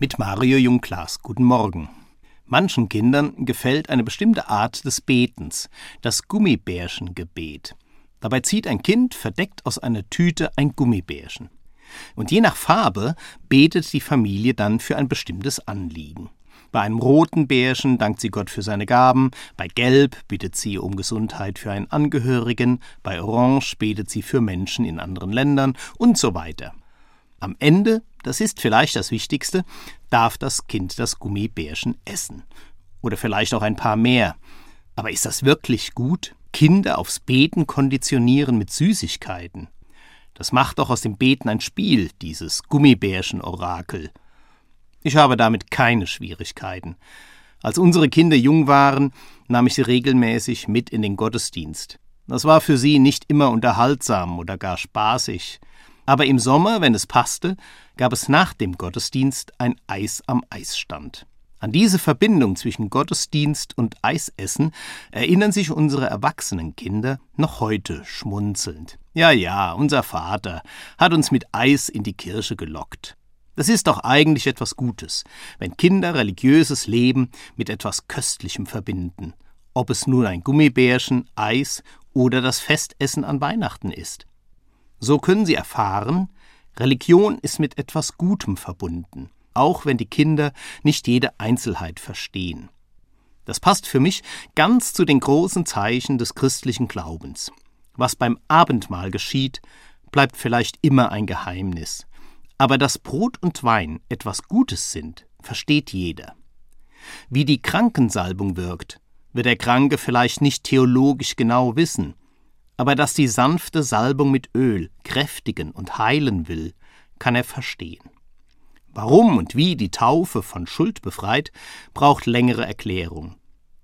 Mit Mario Jungklas. Guten Morgen. Manchen Kindern gefällt eine bestimmte Art des Betens, das Gummibärchengebet. Dabei zieht ein Kind verdeckt aus einer Tüte ein Gummibärchen. Und je nach Farbe betet die Familie dann für ein bestimmtes Anliegen. Bei einem roten Bärchen dankt sie Gott für seine Gaben, bei Gelb bittet sie um Gesundheit für einen Angehörigen, bei Orange betet sie für Menschen in anderen Ländern und so weiter. Am Ende, das ist vielleicht das Wichtigste, darf das Kind das Gummibärchen essen. Oder vielleicht auch ein paar mehr. Aber ist das wirklich gut? Kinder aufs Beten konditionieren mit Süßigkeiten. Das macht doch aus dem Beten ein Spiel, dieses Gummibärchen-Orakel. Ich habe damit keine Schwierigkeiten. Als unsere Kinder jung waren, nahm ich sie regelmäßig mit in den Gottesdienst. Das war für sie nicht immer unterhaltsam oder gar spaßig. Aber im Sommer, wenn es passte, gab es nach dem Gottesdienst ein Eis am Eisstand. An diese Verbindung zwischen Gottesdienst und Eisessen erinnern sich unsere erwachsenen Kinder noch heute schmunzelnd. Ja, ja, unser Vater hat uns mit Eis in die Kirche gelockt. Das ist doch eigentlich etwas Gutes, wenn Kinder religiöses Leben mit etwas Köstlichem verbinden, ob es nun ein Gummibärchen, Eis oder das Festessen an Weihnachten ist. So können sie erfahren, Religion ist mit etwas Gutem verbunden, auch wenn die Kinder nicht jede Einzelheit verstehen. Das passt für mich ganz zu den großen Zeichen des christlichen Glaubens. Was beim Abendmahl geschieht, bleibt vielleicht immer ein Geheimnis. Aber dass Brot und Wein etwas Gutes sind, versteht jeder. Wie die Krankensalbung wirkt, wird der Kranke vielleicht nicht theologisch genau wissen, aber dass die sanfte Salbung mit Öl kräftigen und heilen will, kann er verstehen. Warum und wie die Taufe von Schuld befreit, braucht längere Erklärung.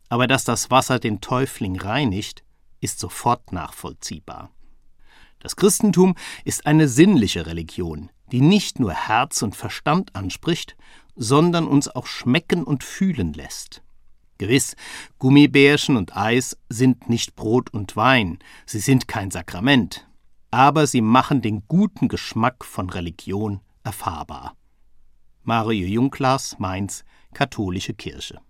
Aber dass das Wasser den Täufling reinigt, ist sofort nachvollziehbar. Das Christentum ist eine sinnliche Religion, die nicht nur Herz und Verstand anspricht, sondern uns auch schmecken und fühlen lässt. Gewiss, Gummibärchen und Eis sind nicht Brot und Wein, sie sind kein Sakrament, aber sie machen den guten Geschmack von Religion erfahrbar. Mario Jungklas, Mainz, Katholische Kirche